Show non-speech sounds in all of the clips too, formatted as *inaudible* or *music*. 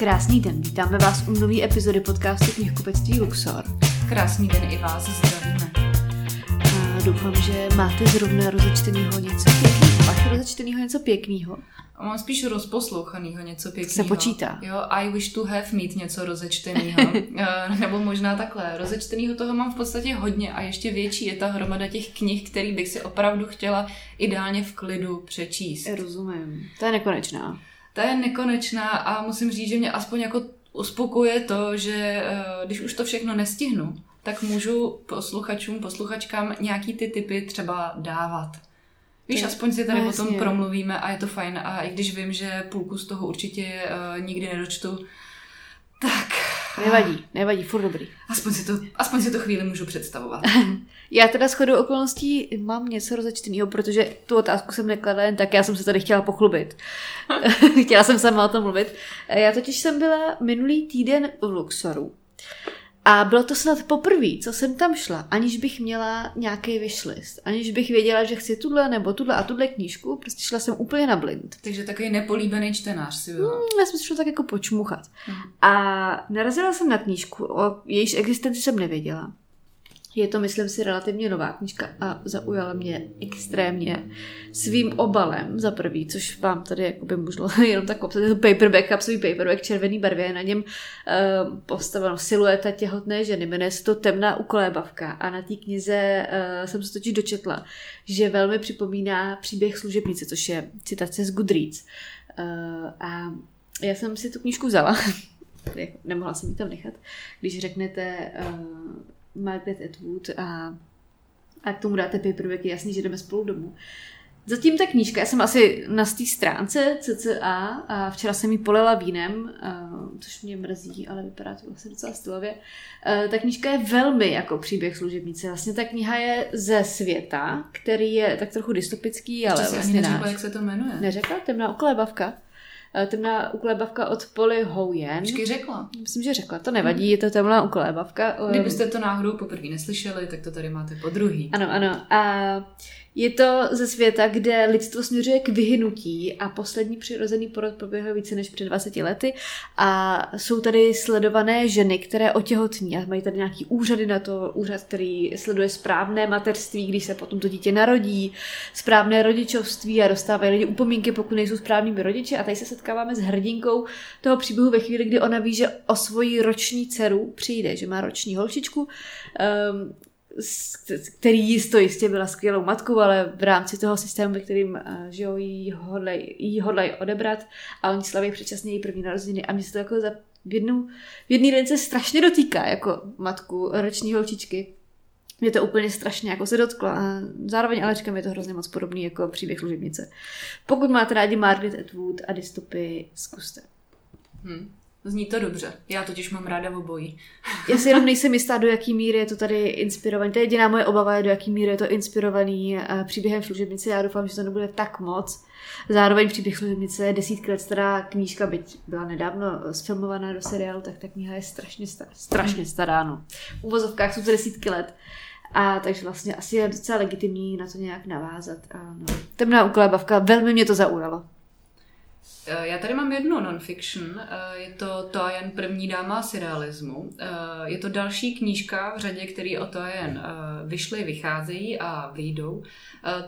Krásný den, vítáme vás u nové epizody podcastu knihkupectví Luxor. Krásný den i vás zdravíme. A doufám, že máte zrovna rozečtenýho něco pěkného. Máte rozečtenýho něco pěkného? Mám spíš rozposlouchanýho něco pěkného. Se počítá. Jo, I wish to have mít něco rozečtenýho. *laughs* Eh, Nebo možná takhle. Rozečtenýho toho mám v podstatě hodně a ještě větší je ta hromada těch knih, který bych si opravdu chtěla ideálně v klidu přečíst. Rozumím. To je nekonečná. Ta je nekonečná a musím říct, že mě aspoň jako uspokuje to, že eh, když už to všechno nestihnu, tak můžu posluchačům, posluchačkám nějaký ty typy třeba dávat. Víš, aspoň si tady no o tom promluvíme a je to fajn. A i když vím, že půlku z toho určitě uh, nikdy nedočtu, tak Nevadí, nevadí, furt dobrý. aspoň si to, aspoň si to chvíli můžu představovat. *laughs* Já teda shodou okolností mám něco rozečtenýho, protože tu otázku jsem nekladla jen tak, já jsem se tady chtěla pochlubit. *laughs* chtěla jsem sama o tom mluvit. Já totiž jsem byla minulý týden v Luxoru. A bylo to snad poprvé, co jsem tam šla, aniž bych měla nějaký wishlist, aniž bych věděla, že chci tuhle nebo tuhle a tuhle knížku, prostě šla jsem úplně na blind. Takže takový nepolíbený čtenář si byla. Hmm, Já jsem si šla tak jako počmuchat. Mhm. A narazila jsem na knížku, o jejíž existenci jsem nevěděla. Je to, myslím si, relativně nová knížka a zaujala mě extrémně svým obalem za prvý, což vám tady jakoby můžu *laughs* jenom tak popsat. Je to paperback, kapsový paperback červený barvě, na něm uh, postavena silueta těhotné ženy, jmenuje se to Temná ukolébavka a na té knize uh, jsem se totiž dočetla, že velmi připomíná příběh služebnice, což je citace z Goodreads. Uh, a já jsem si tu knížku vzala, *laughs* nemohla jsem ji tam nechat, když řeknete uh, Margaret Atwood a, a k tomu dáte paperback, je jasný, že jdeme spolu domů. Zatím ta knížka, já jsem asi na té stránce CCA a včera jsem ji polila vínem, což mě mrzí, ale vypadá to vlastně docela stylově. Uh, ta knížka je velmi jako příběh služebnice. Vlastně ta kniha je ze světa, který je tak trochu dystopický, ale Ještě vlastně náš. jak se to jmenuje. Neřekla? Temná ukolébavka. Eh, Temná ukolébavka od Polly Hoyen. Počkej, řekla. Myslím, že řekla, to nevadí, je to temná ukolébavka. Eh, Kdybyste to náhodou poprvé neslyšeli, tak to tady máte po druhý. Ano, ano. A je to ze světa, kde lidstvo směřuje k vyhynutí a poslední přirozený porod proběhl více než před 20 lety a jsou tady sledované ženy, které otěhotní a mají tady nějaký úřady na to, úřad, který sleduje správné mateřství, když se potom to dítě narodí, správné rodičovství a dostávají lidi upomínky, pokud nejsou správnými rodiči. A tady se setkáváme s hrdinkou toho příběhu ve chvíli, kdy ona ví, že o svoji roční dceru přijde, že má roční holčičku, um, který jisto jistě byla skvělou matkou, ale v rámci toho systému, ve kterým uh, žijou, jí hodlej, jí odebrat a oni slaví předčasně její první narozeniny a mě se to jako za v, jednu, v jedný den se strašně dotýká jako matku roční holčičky. Mě to úplně strašně jako se dotklo zároveň ale říkám, je to hrozně moc podobný jako příběh služebnice. Pokud máte rádi Margaret Atwood a dystopy, zkuste. Hm. Zní to dobře. Já totiž mám ráda obojí. *laughs* Já si jenom nejsem jistá, do jaký míry je to tady inspirovaný. To je jediná moje obava, je, do jaký míry je to inspirovaný eh, příběhem služebnice. Já doufám, že to nebude tak moc. Zároveň příběh služebnice je desítky let stará knížka, byť byla nedávno sfilmovaná do seriálu, tak ta kniha je strašně stará. Strašně stará, no. V uvozovkách jsou to desítky let. A takže vlastně asi je docela legitimní na to nějak navázat. A no. Temná ukolébavka, velmi mě to zaujalo. Eh, Já tady mám jednu non-fiction, eh, je to Toajen první dáma surrealismu. Eh, Je to další knížka v řadě, který o Toajen vyšly, vycházejí a vyjdou.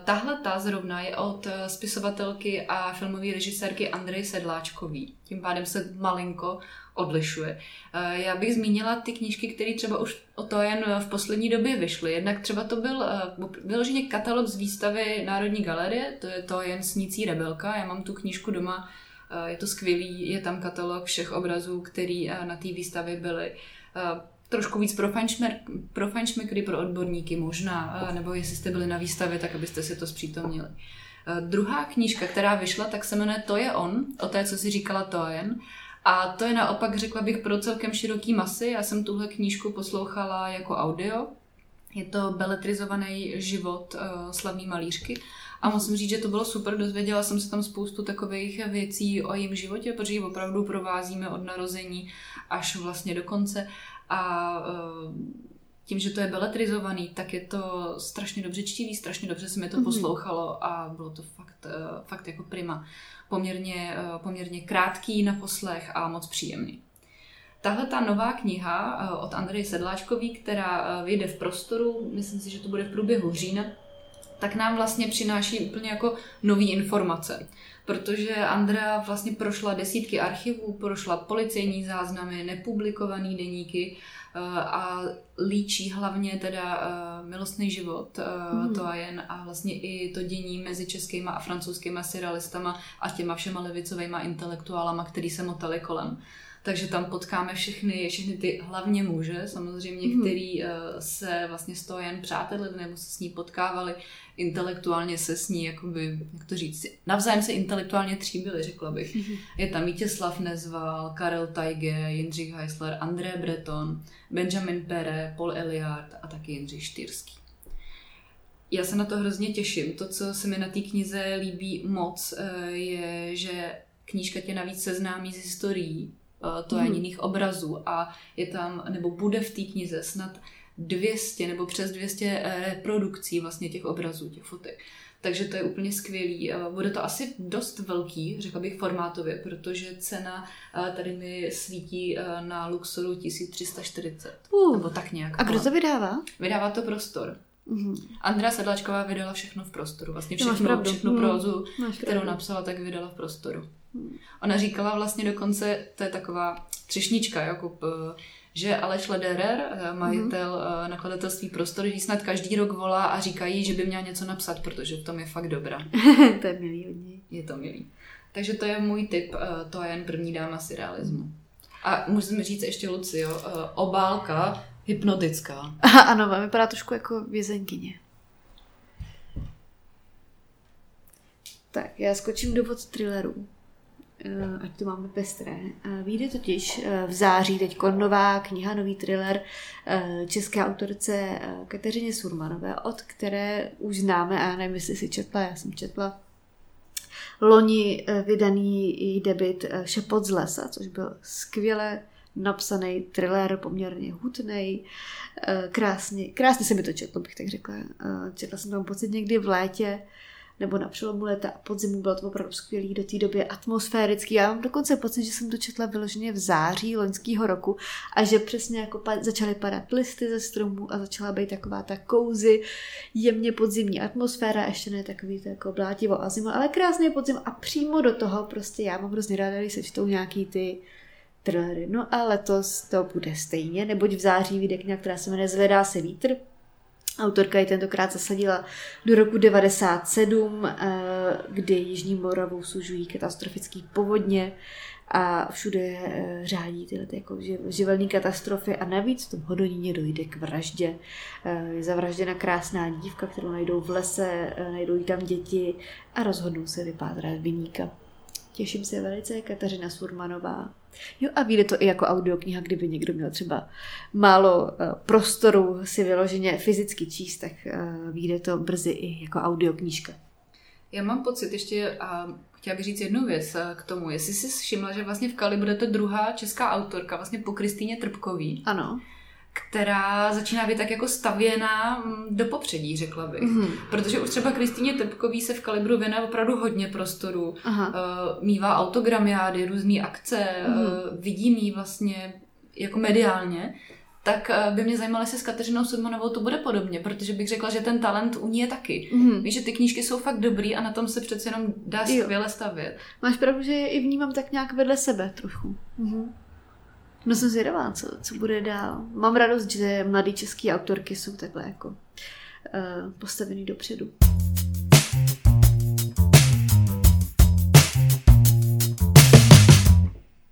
Tahle ta zrovna je od spisovatelky a filmové režisérky Andrej Sedláčkový. Tím pádem se malinko odlišuje. Eh, Já bych zmínila ty knížky, které třeba už o to jen v poslední době vyšly. Jednak třeba to byl eh, vyloženě katalog z výstavy Národní galerie, to je to jen Snící rebelka. Já mám tu knížku doma, eh, je to skvělý, je tam katalog všech obrazů, který na té výstavě byly. Trošku víc pro fajnšmer- pro fajnšmekry, pro odborníky možná, nebo jestli jste byli na výstavě, tak abyste si to zpřítomnili. Druhá knížka, která vyšla, tak se jmenuje To je on, o té, co si říkala to jen. A to je naopak, řekla bych, pro celkem široký masy. Já jsem tuhle knížku poslouchala jako audio. Je to beletrizovaný život uh, slavný malířky. A musím říct, že to bylo super, dozvěděla jsem se tam spoustu takových věcí o jejím životě, protože ji opravdu provázíme od narození až vlastně do konce. A uh, tím, že to je beletrizovaný, tak je to strašně dobře čtivý, strašně dobře se mi to Mhm. poslouchalo a bylo to fakt, eh, fakt jako prima. Poměrně, eh, poměrně krátký na poslech a moc příjemný. Tahle ta nová kniha eh, od Andreje Sedláčkový, která eh, vyjde v prostoru, myslím si, že to bude v průběhu října, tak nám vlastně přináší úplně jako nové informace. Protože Andrea vlastně prošla desítky archivů, prošla policejní záznamy, nepublikované deníky eh, a líčí hlavně teda eh, milostný život Mhm. to a jen a vlastně i to dění mezi českýma a francouzskýma surrealistama a těma všema levicovými intelektuálama, který se motali kolem. Takže tam potkáme všechny, všechny ty hlavně muže, samozřejmě, Mhm. který eh, se vlastně z toho jen přátelili nebo se s ní potkávali, intelektuálně se s ní, jakoby, jak to říct, navzájem se intelektuálně tříbili, řekla bych. Je tam Vítězslav Nezval, Karel Tajge, Jindřich Heisler, André Breton, Benjamin Pere, Paul Eliard a taky Jindřich Štýrský. Já se na to hrozně těším. To, co se mi na té knize líbí moc, eh, je, že knížka tě navíc seznámí s historií eh, to je Mhm. jiných obrazů a je tam, nebo bude v té knize snad 200 nebo přes 200 reprodukcí vlastně těch obrazů, těch fotek. Takže to je úplně skvělý. Eh, Bude to asi dost velký, řekla bych formátově, protože cena eh, tady mi svítí eh, na Luxoru 1340. Uh, Nebo tak nějak. a kdo to vydává? Vydává to prostor. Mhm. Andrea Sedláčková vydala všechno v prostoru. Vlastně všechno, všechno prózu, Máš kterou pravdu. napsala, tak vydala v prostoru. Ona říkala vlastně dokonce, to je taková třešnička, jako p- že Aleš Lederer, eh, majitel Mhm. eh, nakladatelství Prostor, jí snad každý rok volá a říkají, že by měla něco napsat, protože v tom je fakt dobrá. *laughs* to je milý od něj. Je to milý. Takže to je můj tip, eh, to je jen první dáma surrealismu. A můžeme říct ještě, Luci, jo, eh, obálka hypnotická. *laughs* ano, vypadá trošku jako vězenkyně. Tak, já skočím do vod thrillerů. Eh, Ať to máme pestré. Eh, Vyjde totiž eh, v září teď nová kniha, nový thriller české autorce Kateřině Surmanové, od které už známe, a já nevím, jestli si četla, já jsem četla loni vydaný její debit Šepot z lesa, což byl skvěle napsaný thriller, poměrně hutný, krásně, krásně se mi to četlo, bych tak řekla. Četla jsem tam pocit někdy v létě, nebo na přelomu léta a podzimu, bylo to opravdu skvělý, do té doby atmosférický. Já mám dokonce pocit, že jsem to četla vyloženě v září loňského roku a že přesně jako pa- začaly padat listy ze stromů a začala být taková ta kouzy, jemně podzimní atmosféra, ještě ne takový to jako blátivo a zima, ale krásný podzim a přímo do toho prostě já mám hrozně ráda, když se čtou nějaký ty thrillery. No a letos to bude stejně, neboť v září vyjde kniha, která se jmenuje Zvedá se vítr. Autorka ji tentokrát zasadila do roku 97, eh, kdy Jižní Moravou sužují katastrofické povodně a všude eh, řádí tyhle ty jako živ- živelní katastrofy a navíc v tom Hodoníně dojde k vraždě. Eh, Je zavražděna krásná dívka, kterou najdou v lese, najdou jí tam děti a rozhodnou se vypátrat viníka. Těším se velice, Kateřina Surmanová. Jo a vyjde to i jako audiokniha, kdyby někdo měl třeba málo eh, prostoru si vyloženě fyzicky číst, tak eh, vyjde to brzy i jako audioknížka. Já mám pocit ještě, a chtěla bych říct jednu věc eh, k tomu, jestli jsi všimla, že vlastně v Kali bude to druhá česká autorka, vlastně po Kristýně Trpkový, Ano. Která začíná být tak jako stavěná mm, do popředí, řekla bych. Mhm. Protože už třeba Kristýně Trpkový se v Kalibru věnuje opravdu hodně prostoru. Aha. Uh, mívá autogramiády, různé akce, Mhm. uh, vidím jí vlastně jako mediálně, tak uh, by mě zajímalo, jestli s Kateřinou Sudmanovou to bude podobně, protože bych řekla, že ten talent u ní je taky. Mhm. Víš, že ty knížky jsou fakt dobrý a na tom se přece jenom dá skvěle stavět. Máš pravdu, že je i vnímám tak nějak vedle sebe trochu. Mhm. No jsem zvědavá, co, co bude dál. Mám radost, že mladé české autorky jsou takhle jako uh, postavený dopředu.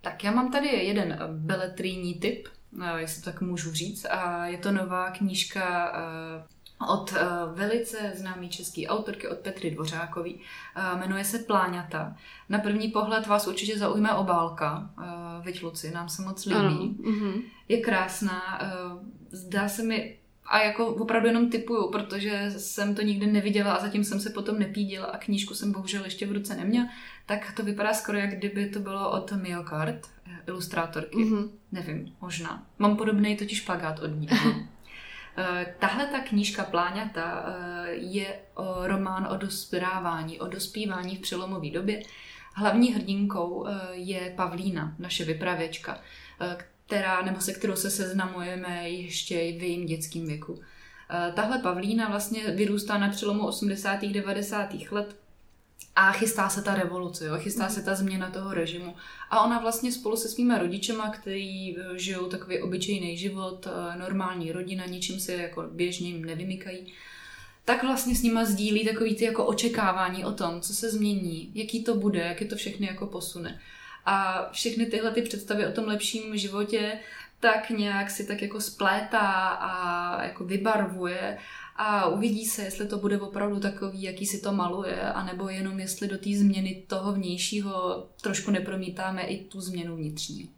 Tak já mám tady jeden eh, beletrijní tip, eh, jestli tak můžu říct, a je to nová knížka eh, od eh, velice známé české autorky, od Petry Dvořákový. Eh, Jmenuje se Pláňata. Na první pohled vás určitě zaujme obálka. eh, Viď Luci, nám se moc líbí. Ano. Mhm. Je krásná, zdá se mi, a jako opravdu jenom typuju, protože jsem to nikdy neviděla a zatím jsem se potom nepídila a knížku jsem bohužel ještě v ruce neměla, tak to vypadá skoro, jak kdyby to bylo od eh, ilustrátorky. Mhm. Nevím, možná. Mám podobný totiž plagát od ní. *laughs* Tahle ta knížka Pláňata je román o dospírávání, o dospívání v přelomové době. Hlavní hrdinkou je Pavlína, naše vypravěčka, která, nebo se kterou se seznamujeme ještě v jejím dětském věku. Tahle Pavlína vlastně vyrůstá na přelomu 80. 90. let a chystá se ta revoluce, jo? chystá se ta změna toho režimu. A ona vlastně spolu se svýma rodičema, který eh, žijou takový obyčejný život, eh, normální rodina, ničím se jako běžně jim nevymykají, tak vlastně s nima sdílí takový ty jako očekávání o tom, co se změní, jaký to bude, jak je to všechny jako posune. A všechny tyhle ty představy o tom lepším životě tak nějak si tak jako splétá a jako vybarvuje a uvidí se, jestli to bude opravdu takový, jaký si to maluje, anebo jenom jestli do té změny toho vnějšího trošku nepromítáme i tu změnu vnitřní.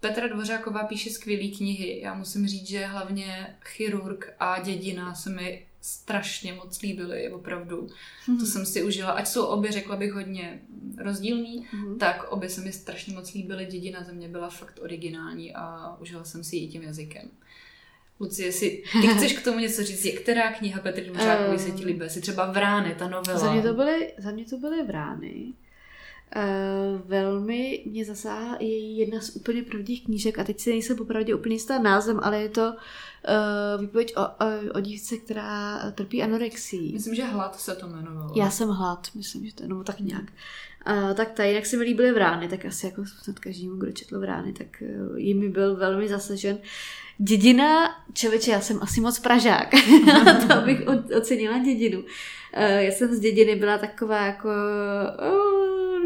Petra Dvořáková píše skvělé knihy. Já musím říct, že hlavně chirurg a dědina se mi strašně moc líbily, opravdu. Mm-hmm. To jsem si užila. Ať jsou obě, řekla bych, hodně rozdílný, mm-hmm. tak obě se mi strašně moc líbily. Dědina ze mě byla fakt originální a užila jsem si ji tím jazykem. Lucie, jestli ty chceš k tomu něco říct, která kniha Petry Dvořákové se ti líbí? Jestli třeba Vrány, ta novela. Za mě to byly, za mě to byly Vrány. Uh, velmi mě zasáhla i jedna z úplně prvních knížek a teď si nejsem popravdě úplně jistá názvem, ale je to uh, výpověď o, o, o dívce, která trpí anorexii. Myslím, že Hlad se to jmenovalo. Já jsem Hlad, myslím, že to je, no tak nějak. Uh, tak ta jinak se mi líbily Vrány, tak asi jako snad každému, kdo četl Vrány, tak uh, jimi byl velmi zasažen. Dědina, čověče, já jsem asi moc Pražák, *laughs* to bych ocenila dědinu. Uh, já jsem z dědiny byla taková jako... Uh,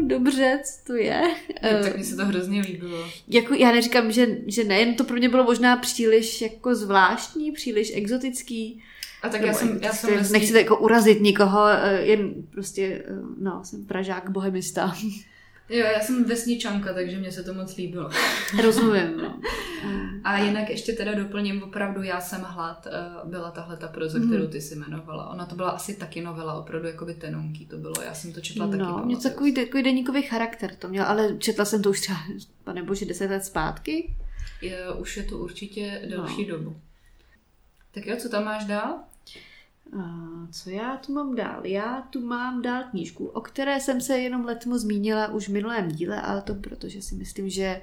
dobře, co to je. No, tak mi se to hrozně líbilo. Jako, já neříkám, že, že ne, to pro mě bylo možná příliš jako zvláštní, příliš exotický. A tak já jsem, já jsem vlastně... Nechci jako urazit nikoho, eh, jen prostě, eh, no, jsem Pražák, bohemista. Jo, já jsem vesničanka, takže mě se to moc líbilo. *laughs* Rozumím, no. *laughs* A jinak ještě teda doplním, opravdu já jsem hlad, eh, byla tahle ta proza, kterou ty si jmenovala. Ona to byla asi taky novela, opravdu jako by tenonky to bylo. Já jsem to četla no, taky. No, mě takový, takový deníkový charakter to měl, ale četla jsem to už třeba, *laughs* pane bože, deset let zpátky. Je, už je to určitě delší no. dobu. Tak jo, co tam máš dál? Co já tu mám dál? Já tu mám dál knížku, o které jsem se jenom letmo zmínila už v minulém díle, ale to protože si myslím, že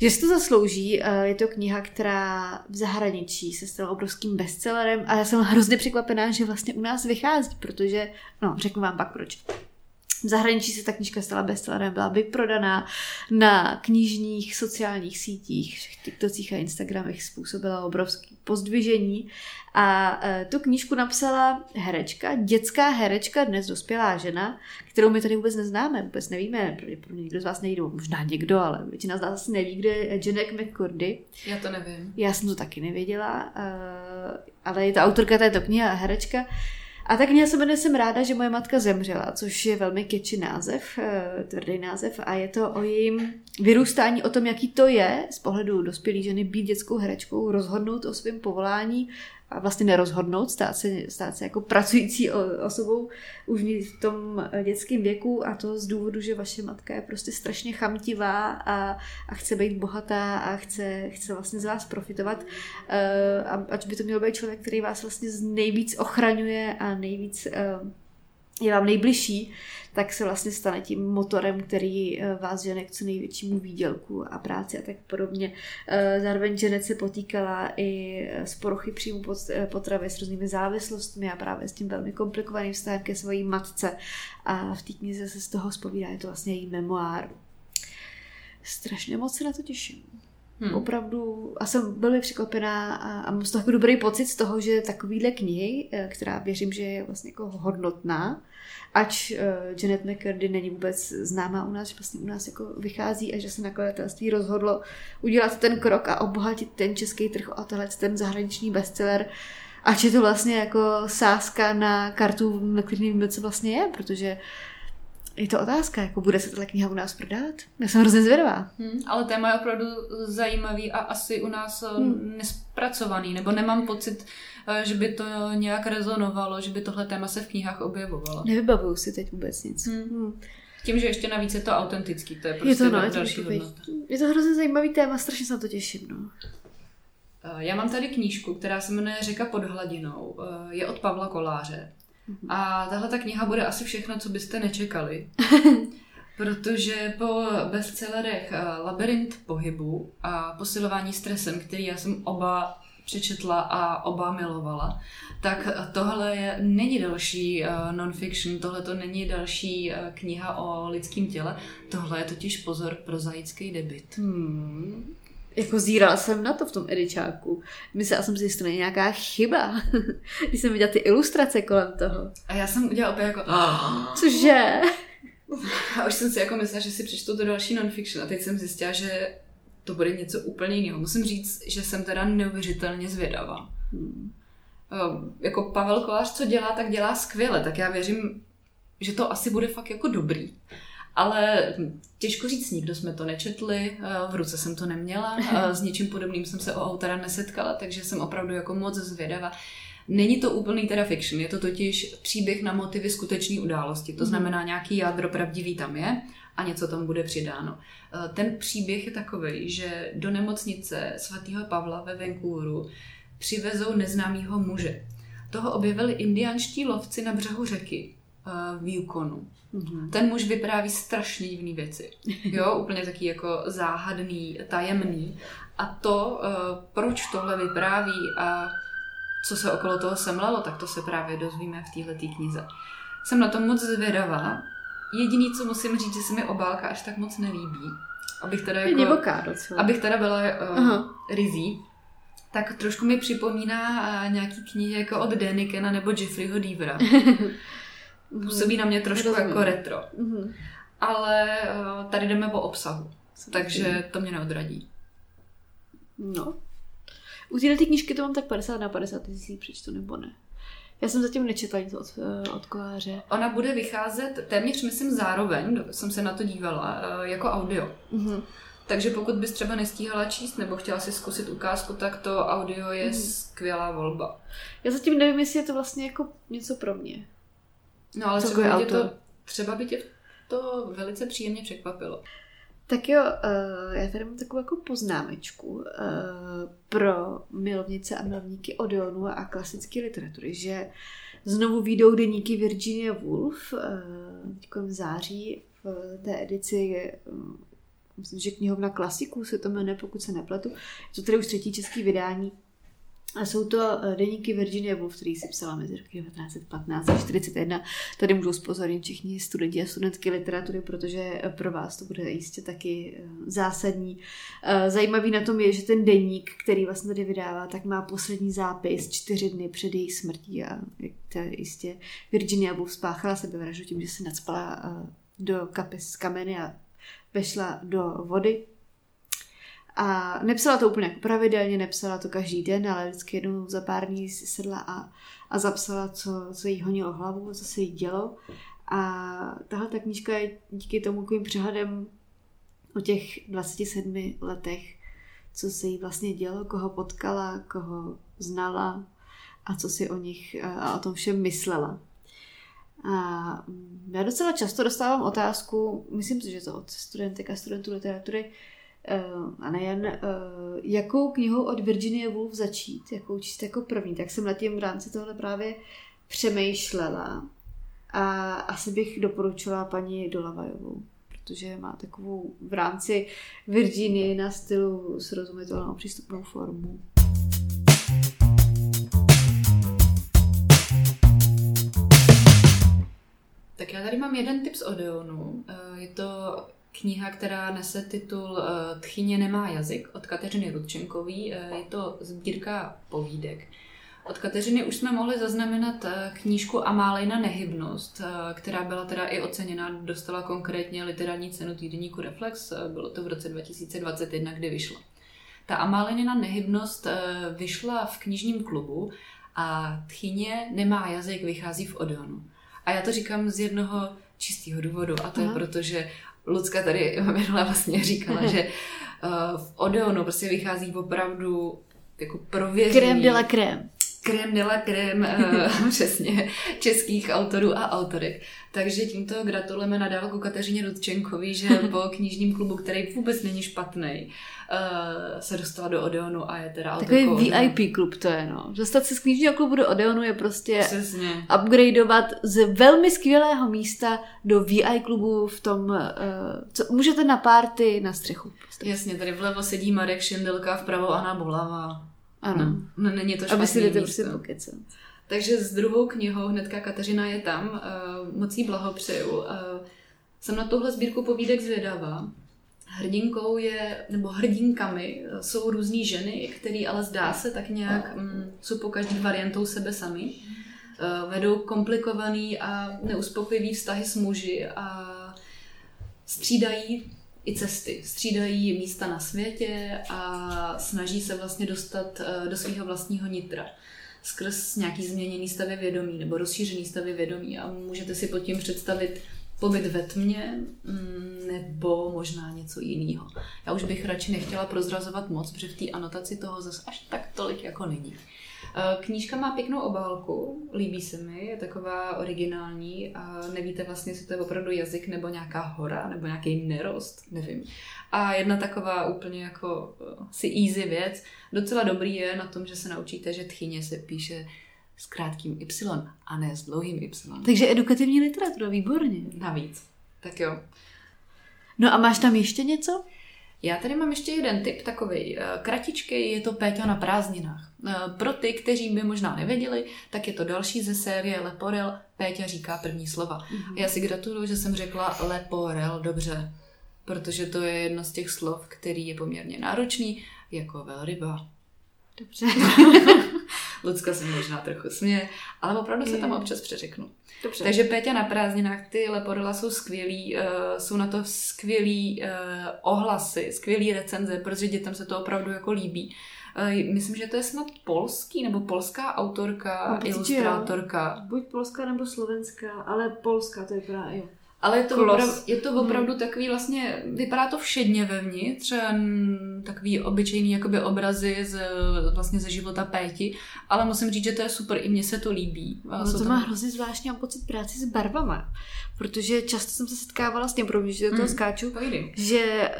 že si to zaslouží. Je to kniha, která v zahraničí se stala obrovským bestsellerem a já jsem hrozně překvapená, že vlastně u nás vychází, protože, no, řeknu vám pak proč. V zahraničí se ta knížka stala bestsellerem, byla vyprodaná na knižních sociálních sítích, všech TikTocích a Instagramech způsobila obrovský pozdvižení a e, tu knížku napsala herečka, dětská herečka, dnes dospělá žena, kterou my tady vůbec neznáme, vůbec nevíme, pravděpodobně někdo z vás neví, možná někdo, ale většina z nás asi neví, kde je Janek McCurdy. Já to nevím. Já jsem to taky nevěděla, e, ale je to autorka této knihy a herečka. A tak se jmenuje Jsem ráda, že moje matka zemřela, což je velmi keči název, eh, tvrdý název a je to o jejím vyrůstání, o tom, jaký to je z pohledu dospělé ženy být dětskou herečkou, rozhodnout o svém povolání a vlastně nerozhodnout, stát se, stát se jako pracující osobou už v tom dětském věku a to z důvodu, že vaše matka je prostě strašně chamtivá a, a chce být bohatá a chce, chce vlastně z vás profitovat. A ať by to měl být člověk, který vás vlastně nejvíc ochraňuje a nejvíc uh, je vám nejbližší, tak se vlastně stane tím motorem, který eh, vás žene k co největšímu výdělku a práci a tak podobně. Eh, zároveň Janet se potýkala i s porochy příjmu eh, potravy, s různými závislostmi a právě s tím velmi komplikovaným vztahem ke své matce. A v té knize se z toho zpovídá, je to vlastně její memoár. Strašně moc se na to těším. Hmm. Opravdu, a jsem velmi překvapená a, a mám z toho dobrý pocit z toho, že takovýhle knihy, která věřím, že je vlastně jako hodnotná, ač uh, Janet McCurdy není vůbec známá u nás, že vlastně u nás jako vychází a že se nakladatelství rozhodlo udělat ten krok a obohatit ten český trh a tohle ten zahraniční bestseller, ač je to vlastně jako sázka na kartu, na který nevíme, co vlastně je, protože je to otázka, jako bude se tato kniha u nás prodat? Já jsem hrozně zvědavá. Hmm, ale téma je opravdu zajímavý a asi u nás eh, hmm. nespracovaný, nebo nemám pocit, eh, že by to nějak rezonovalo, že by tohle téma se v knihách objevovalo. Nevybavuju si teď vůbec nic. Hmm. Hmm. Tím, že ještě navíc je to autentický, to je prostě je to, no, další je to, je to hrozně zajímavý téma, strašně se na to těším. No. Já mám tady knížku, která se jmenuje Řeka pod hladinou. Je od Pavla Koláře. A tahle ta kniha bude asi všechno, co byste nečekali. *laughs* Protože po bestsellerech Labyrint pohybu a posilování stresem, který já jsem oba přečetla a oba milovala, tak tohle je, není další uh, non-fiction, tohle to není další uh, kniha o lidském těle, tohle je totiž pozor pro zajický debit. Hmm. Jako zírala jsem na to v tom edičáku. Myslela jsem si, že to není nějaká chyba. *laughs* Když jsem viděla ty ilustrace kolem toho. A já jsem udělala opět jako... Cože? *laughs* A už jsem si jako myslela, že si přečtu to další non-fiction. A teď jsem zjistila, že to bude něco úplně jiného. Musím říct, že jsem teda neuvěřitelně zvědavá. Hmm. Uh, jako Pavel Kolář, co dělá, tak dělá skvěle, tak já věřím, že to asi bude fakt jako dobrý. Ale těžko říct, nikdo jsme to nečetli, v ruce jsem to neměla, *laughs* s něčím podobným jsem se o autora nesetkala, takže jsem opravdu jako moc zvědavá. Není to úplný teda fiction, je to totiž příběh na motivy skutečné události, to mhm. znamená nějaký jádro pravdivý tam je a něco tam bude přidáno. Ten příběh je takový, že do nemocnice svatého Pavla ve Vancouveru přivezou neznámého muže. Toho objevili indiánští lovci na břehu řeky v Yukonu. Mm-hmm. Ten muž vypráví strašně divné věci. *laughs* Jo, úplně taky jako záhadný, tajemný. A to, proč tohle vypráví a co se okolo toho semlelo, tak to se právě dozvíme v této knize. Jsem na to moc zvědavá. Jediný, co musím říct, že se mi obálka až tak moc nelíbí. Abych teda, jako, divoká abych teda byla uh, rizí, tak trošku mi připomíná nějaký knihy jako od Denikena nebo Jeffreyho Deavera. *laughs* Působí na mě trošku Rozumím. jako retro. Mm-hmm. Ale uh, tady jdeme po obsahu. Takže to mě neodradí. No, u této knížky to mám tak 50 na 50, jestli si přečtu nebo ne. Já jsem zatím nečetla nic od, eh, od koláře. Ona bude vycházet téměř, myslím, zároveň, jsem se na to dívala, eh, jako audio. Mm-hmm. Takže pokud bys třeba nestíhala číst nebo chtěla si zkusit ukázku, tak to audio je mm. skvělá volba. Já zatím nevím, jestli je to vlastně jako něco pro mě. No ale třeba by, tě to, třeba by tě to velice příjemně překvapilo. Tak jo, uh, já tady mám takovou jako poznámečku uh, pro milovnice a milovníky Odeonu a klasické literatury, že znovu výjdou deníky Virginia Woolf uh, v září v té edici myslím, že knihovna klasiků se to jmenuje, pokud se nepletu. Je to tedy už třetí český vydání a jsou to eh, deníky Virginia Woolf, který si psala mezi roky 1915 a 1941. Tady můžou spozornit všichni studenti a studentky literatury, protože eh, pro vás to bude jistě taky eh, zásadní. Zajímavý na tom je, že ten deník, který vlastně tady vydává, tak má poslední zápis čtyři dny před její smrtí a to jistě Virginia Woolf spáchala sebevraždu tím, že se nadspala do kapes z kameny a vešla do vody a nepsala to úplně jako pravidelně, nepsala to každý den, ale vždycky jednou za pár dní si sedla a, a zapsala, co, co jí honilo hlavu, co se jí dělo. A tahle ta knížka je díky tomu takovým přehledem o těch 27 letech, co se jí vlastně dělo, koho potkala, koho znala a co si o nich a o tom všem myslela. A já docela často dostávám otázku, myslím si, že to od studentek a studentů literatury, a nejen, uh, jakou knihou od Virginia Woolf začít, jakou číst jako první, tak jsem na tím v rámci tohle právě přemýšlela a asi bych doporučila paní Dolavajovou, protože má takovou v rámci Virginie na stylu srozumitelnou přístupnou formu. Tak já tady mám jeden tip z Odeonu. Eh, je to kniha, která nese titul eh, Tchyně nemá jazyk od Kateřiny Rudčenkový. Eh, je to sbírka povídek. Od Kateřiny už jsme mohli zaznamenat eh, knížku Amálejna nehybnost, která byla teda i oceněna, dostala konkrétně literární cenu týdeníku Reflex, bylo to v roce 2021, kdy vyšla. Ta Amálejnina nehybnost vyšla v knižním klubu a Tchyně nemá jazyk vychází v Odeonu. A já to říkám z jednoho čistého důvodu a to Aha. je proto, že Lucka tady *laughs* minule vlastně říkala, *laughs* že uh, v Odeonu prostě vychází opravdu jako prověřený. Krém de la krém. Krem de la krem, uh, *laughs* přesně, českých autorů a autorek. Takže tímto gratulujeme nadálku Kateřině Rudčenkovi, že *laughs* po knižním klubu, který vůbec není špatný, uh, se dostala do Odeonu a je teda Takový VIP klub to je, no. Dostat se z knižního klubu do Odeonu je prostě Přesně. upgradeovat z velmi skvělého místa do VIP klubu v tom, uh, co, můžete na párty na střechu. Prostě. Jasně, tady vlevo sedí Marek Šindelka, vpravo Anna Bolava. Ano. No, není to špatný Aby si místo. prostě pokecat. Takže s druhou knihou hnedka Kateřina je tam, uh, moc jí blahopřeju. Uh, jsem na tuhle sbírku povídek zvědavá. Hrdinkou je, nebo hrdinkami eh, jsou různé ženy, které ale zdá se tak nějak mm, jsou po každý variantou sebe sami. Uh, vedou komplikovaný a neuspokojivý vztahy s muži a střídají i cesty. Střídají místa na světě a snaží se vlastně dostat uh, do svého vlastního nitra skrz nějaký změněný stavy vědomí nebo rozšířený stavy vědomí a můžete si pod tím představit pobyt ve tmě mm, nebo možná něco jiného. Já už bych radši nechtěla prozrazovat moc, protože v té anotaci toho zase až tak tolik jako není. Eh, Knížka má pěknou obálku, líbí se mi, je taková originální a nevíte vlastně, jestli to je opravdu jazyk nebo nějaká hora nebo nějaký nerost, nevím. A jedna taková úplně jako eh, si easy věc, docela dobrý je na tom, že se naučíte, že tchyně se píše s krátkým Y a ne s dlouhým Y. Takže edukativní literatura, výborně. Navíc. Tak jo. No a máš tam ještě něco? Já tady mám ještě jeden tip takový kratičký, je to Péťa na prázdninách. Eh, Pro ty, kteří by možná nevěděli, tak je to další ze série Leporel. Péťa říká první slova. Mhm. Já si gratuluju, že jsem řekla Leporel dobře, protože to je jedno z těch slov, který je poměrně náročný, jako velryba. Dobře. *laughs* Lucka se možná trochu směje, ale opravdu se tam Mm. občas přeřeknu. Dobře. Takže Péťa na prázdninách, ty Leporela jsou skvělý, uh, jsou na to skvělý uh, ohlasy, skvělý recenze, protože dětem se to opravdu jako líbí. Uh, myslím, že to je snad polský nebo polská autorka, jo. ilustrátorka. Buď polská nebo slovenská, ale polská to je právě. Ale je to, Klos. opravdu, je to opravdu takový vlastně, vypadá to všedně vevnitř, mm, takový obyčejný jakoby obrazy z, vlastně ze života Péti, ale musím říct, že to je super, i mně se to líbí. A No to tam- má hrozně zvláštní pocit práci s barvama, protože často jsem se setkávala s tím, promiň, že do toho Mm. skáču, Povídej. že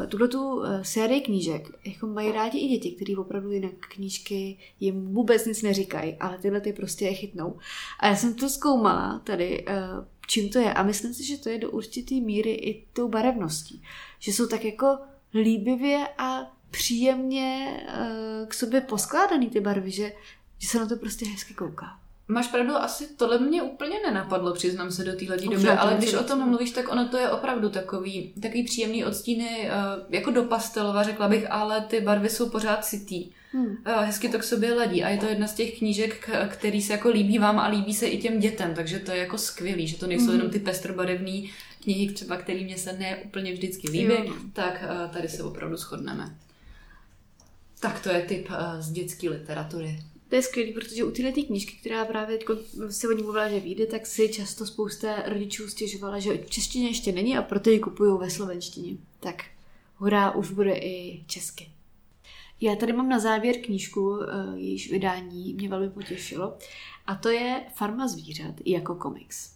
uh, tuhle tu uh, sérii knížek jako mají rádi i děti, kteří opravdu jinak knížky jim vůbec nic neříkají, ale tyhle ty prostě je chytnou. A já jsem to zkoumala tady, uh, čím to je a myslím si, že to je do určitý míry i tou barevností. Že jsou tak jako líbivě a příjemně uh, k sobě poskládaný ty barvy, že, že se na to prostě hezky kouká. Máš pravdu, asi tohle mě úplně nenapadlo, přiznám se do téhle Dobře, doby, ale když o tom mluvíš, tak ono to je opravdu takový, takový příjemný odstíny, eh, jako do pastelova, řekla bych, ale ty barvy jsou pořád sytý. Hmm. Eh, Hezky to k sobě ladí a je to jedna z těch knížek, který se jako líbí vám a líbí se i těm dětem, takže to je jako skvělý, že to nejsou Mhm. jenom ty pestrobarevné knihy, třeba které mě se ne úplně vždycky líbí, Jo. tak eh, tady se opravdu shodneme. Tak to je typ eh, z dětské literatury. To je skvělé, protože u téhle knížky, která právě se o ní mluvila, že vyjde, tak si často spousta rodičů stěžovala, že v češtině ještě není a proto ji kupují ve slovenštině. Tak hurá, už bude i česky. Já tady mám na závěr knížku, eh, jejíž vydání mě velmi potěšilo, a to je Farma zvířat jako komiks.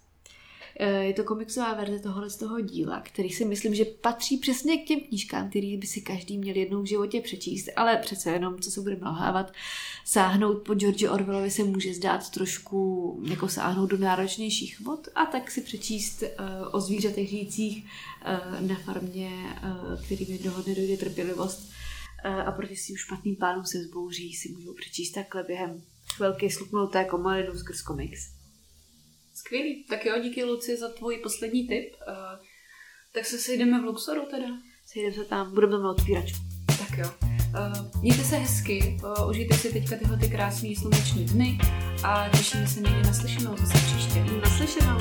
Eh, Je to komiksová verze tohohle z toho díla, který si myslím, že patří přesně k těm knížkám, který by si každý měl jednou v životě přečíst, ale přece jenom, co se bude nalhávat, sáhnout po George Orwellovi se může zdát trošku jako sáhnout do náročnějších vod a tak si přečíst uh, o zvířatech žijících na farmě, kterým jednoho dne dojde trpělivost a proti svým špatným plánům se zbouří, si můžou přečíst takhle během chvilky slupnuté komalinou skrz komiks. Skvělý. Tak jo, díky Luci za tvůj poslední tip. Uh, tak se sejdeme v Luxoru teda. Sejdeme se tam, budeme mít otvíračku. Tak jo. Uh, mějte se hezky, uh, užijte si teďka tyhle ty krásné sluneční dny a těšíme se někdy na slyšenou zase příště. Naslyšenou.